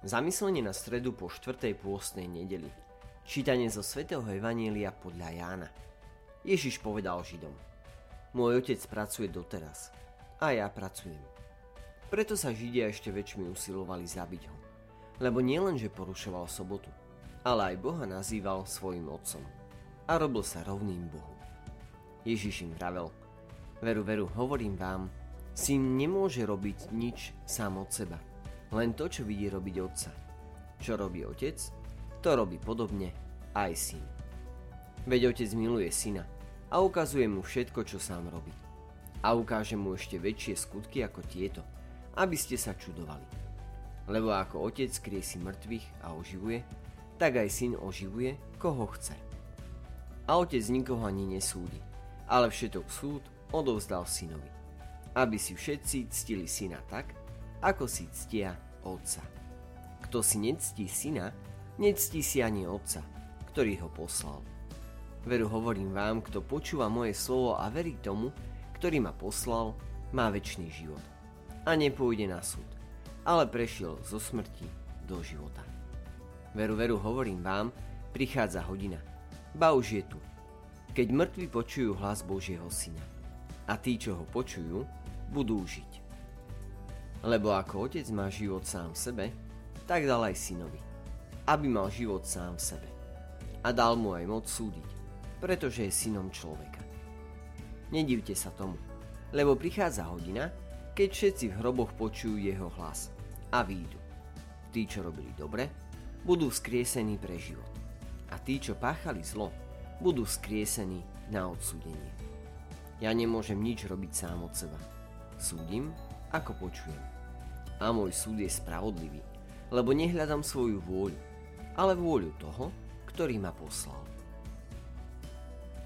Zamyslenie na stredu po 4. pôstnej nedeli. Čítanie zo svätého Evanielia podľa Jána. Ježiš povedal Židom. Môj otec pracuje doteraz. A ja pracujem. Preto sa Židia ešte väčšmi usilovali zabiť ho. Lebo nielenže porušoval sobotu, ale aj Boha nazýval svojim otcom. A robil sa rovným Bohu. Ježiš im vravel. Veru, veru, hovorím vám, syn nemôže robiť nič sám od seba len to, čo vidí robiť otca. Čo robí otec, to robí podobne aj syn. Veď otec miluje syna a ukazuje mu všetko, čo sám robí. A ukáže mu ešte väčšie skutky ako tieto, aby ste sa čudovali. Lebo ako otec si mŕtvych a oživuje, tak aj syn oživuje, koho chce. A otec nikoho ani nesúdi, ale všetok súd odovzdal synovi, aby si všetci ctili syna tak, ako si ctia otca. Kto si nectí syna, nectí si ani otca, ktorý ho poslal. Veru hovorím vám, kto počúva moje slovo a verí tomu, ktorý ma poslal, má väčší život. A nepôjde na súd, ale prešiel zo smrti do života. Veru, veru hovorím vám, prichádza hodina. Ba už je tu, keď mŕtvi počujú hlas Božieho Syna. A tí, čo ho počujú, budú žiť. Lebo ako otec má život sám v sebe, tak dal aj synovi, aby mal život sám v sebe. A dal mu aj moc súdiť, pretože je synom človeka. Nedivte sa tomu, lebo prichádza hodina, keď všetci v hroboch počujú jeho hlas a výjdu. Tí, čo robili dobre, budú skriesení pre život. A tí, čo páchali zlo, budú skriesení na odsúdenie. Ja nemôžem nič robiť sám od seba. Súdim, ako počujem. A môj súd je spravodlivý, lebo nehľadám svoju vôľu, ale vôľu toho, ktorý ma poslal.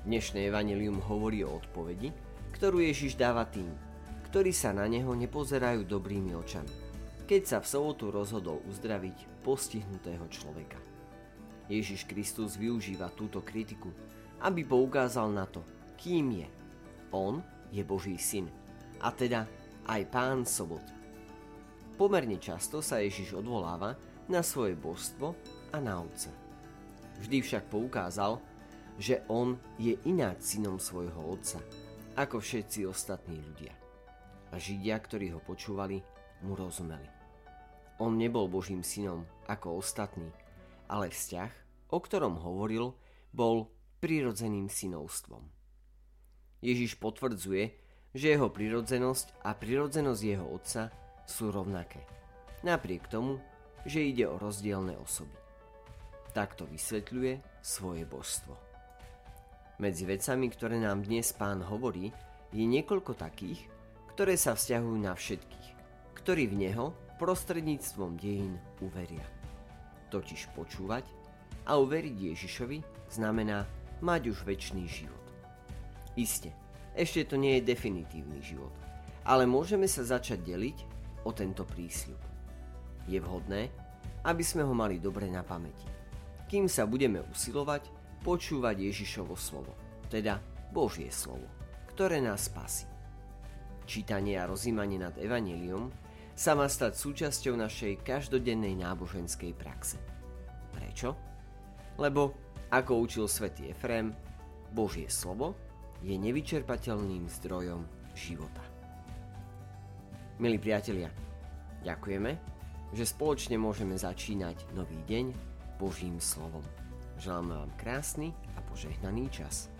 Dnešné evanelium hovorí o odpovedi, ktorú Ježiš dáva tým, ktorí sa na neho nepozerajú dobrými očami, keď sa v sobotu rozhodol uzdraviť postihnutého človeka. Ježiš Kristus využíva túto kritiku, aby poukázal na to, kým je. On je Boží syn, a teda aj pán soboty. Pomerne často sa Ježiš odvoláva na svoje božstvo a na otca. Vždy však poukázal, že on je ináč synom svojho otca, ako všetci ostatní ľudia. A Židia, ktorí ho počúvali, mu rozumeli. On nebol Božím synom ako ostatní, ale vzťah, o ktorom hovoril, bol prirodzeným synovstvom. Ježiš potvrdzuje, že jeho prirodzenosť a prirodzenosť jeho otca sú rovnaké. Napriek tomu, že ide o rozdielne osoby. Takto vysvetľuje svoje božstvo. Medzi vecami, ktoré nám dnes pán hovorí, je niekoľko takých, ktoré sa vzťahujú na všetkých, ktorí v neho prostredníctvom dejín uveria. Totiž počúvať a uveriť Ježišovi znamená mať už väčší život. Isté, ešte to nie je definitívny život, ale môžeme sa začať deliť o tento prísľub. Je vhodné, aby sme ho mali dobre na pamäti. Kým sa budeme usilovať počúvať Ježišovo slovo, teda Božie slovo, ktoré nás spasí. Čítanie a rozímanie nad Evangelium sa má stať súčasťou našej každodennej náboženskej praxe. Prečo? Lebo, ako učil svätý Efrem, Božie slovo je nevyčerpateľným zdrojom života. Milí priatelia, ďakujeme, že spoločne môžeme začínať nový deň Božím slovom. Želáme vám krásny a požehnaný čas.